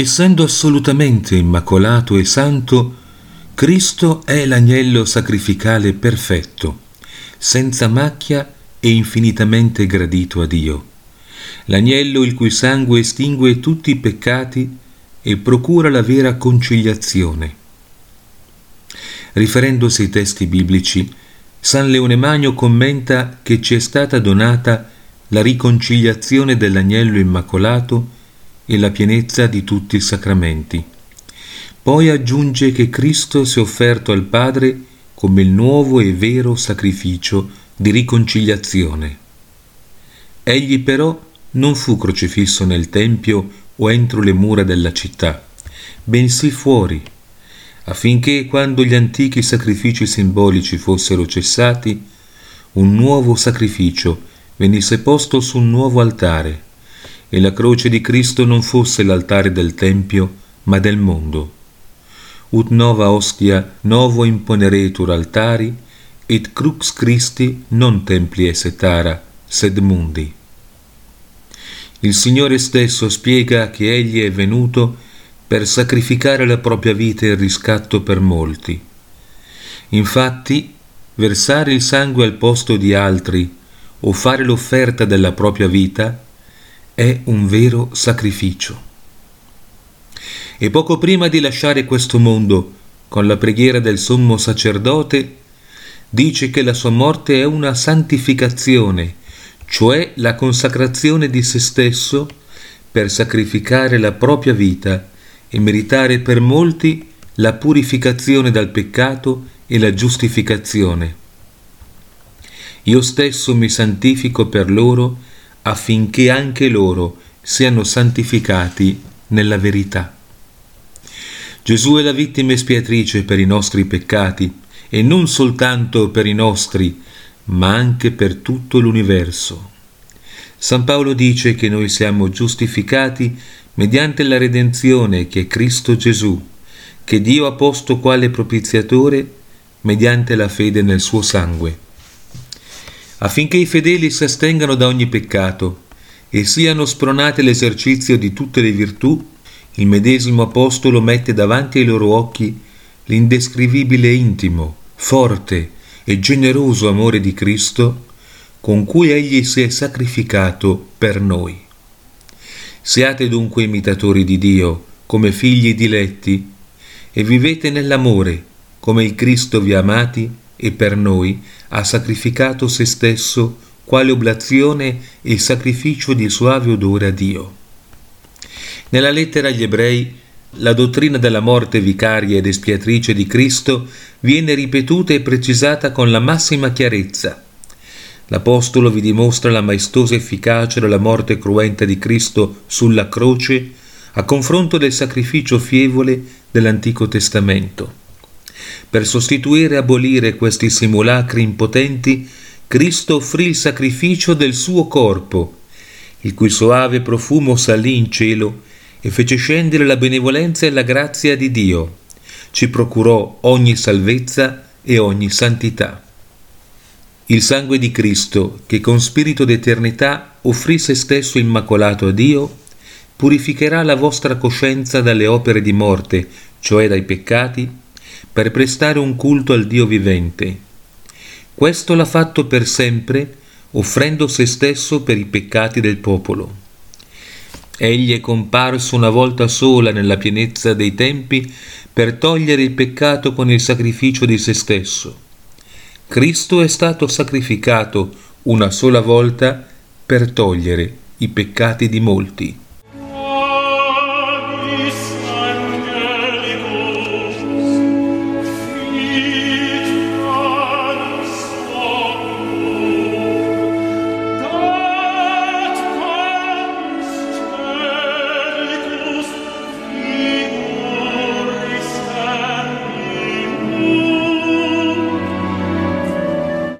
Essendo assolutamente immacolato e santo, Cristo è l'agnello sacrificale perfetto, senza macchia e infinitamente gradito a Dio. L'agnello il cui sangue estingue tutti i peccati e procura la vera conciliazione. Riferendosi ai testi biblici, San Leone Magno commenta che ci è stata donata la riconciliazione dell'agnello immacolato e la pienezza di tutti i sacramenti. Poi aggiunge che Cristo si è offerto al Padre come il nuovo e vero sacrificio di riconciliazione. Egli però non fu crocifisso nel Tempio o entro le mura della città, bensì fuori, affinché quando gli antichi sacrifici simbolici fossero cessati, un nuovo sacrificio venisse posto su un nuovo altare, e la croce di Cristo non fosse l'altare del Tempio, ma del mondo. Ut nova ostia novo imponeretur altari, et crux Christi non templi esetara, sed mundi. Il Signore stesso spiega che Egli è venuto per sacrificare la propria vita in riscatto per molti. Infatti, versare il sangue al posto di altri o fare l'offerta della propria vita è un vero sacrificio. E poco prima di lasciare questo mondo, con la preghiera del sommo sacerdote, dice che la sua morte è una santificazione, cioè la consacrazione di se stesso per sacrificare la propria vita e meritare per molti la purificazione dal peccato e la giustificazione. Io stesso mi santifico per loro affinché anche loro siano santificati nella verità. Gesù è la vittima espiatrice per i nostri peccati e non soltanto per i nostri, ma anche per tutto l'universo. San Paolo dice che noi siamo giustificati mediante la redenzione che è Cristo Gesù, che Dio ha posto quale propiziatore mediante la fede nel suo sangue affinché i fedeli si astengano da ogni peccato e siano spronati all'esercizio di tutte le virtù, il medesimo Apostolo mette davanti ai loro occhi l'indescrivibile intimo, forte e generoso amore di Cristo con cui Egli si è sacrificato per noi. Siate dunque imitatori di Dio, come figli diletti, e vivete nell'amore, come il Cristo vi ha amati e per noi ha sacrificato se stesso quale oblazione e sacrificio di suave odore a Dio. Nella lettera agli ebrei la dottrina della morte vicaria ed espiatrice di Cristo viene ripetuta e precisata con la massima chiarezza. L'Apostolo vi dimostra la maestosa efficacia della morte cruenta di Cristo sulla croce a confronto del sacrificio fievole dell'Antico Testamento. Per sostituire e abolire questi simulacri impotenti, Cristo offrì il sacrificio del suo corpo, il cui soave profumo salì in cielo e fece scendere la benevolenza e la grazia di Dio. Ci procurò ogni salvezza e ogni santità. Il sangue di Cristo, che con spirito d'eternità offrì se stesso immacolato a Dio, purificherà la vostra coscienza dalle opere di morte, cioè dai peccati, per prestare un culto al Dio vivente. Questo l'ha fatto per sempre, offrendo se stesso per i peccati del popolo. Egli è comparso una volta sola nella pienezza dei tempi per togliere il peccato con il sacrificio di se stesso. Cristo è stato sacrificato una sola volta per togliere i peccati di molti.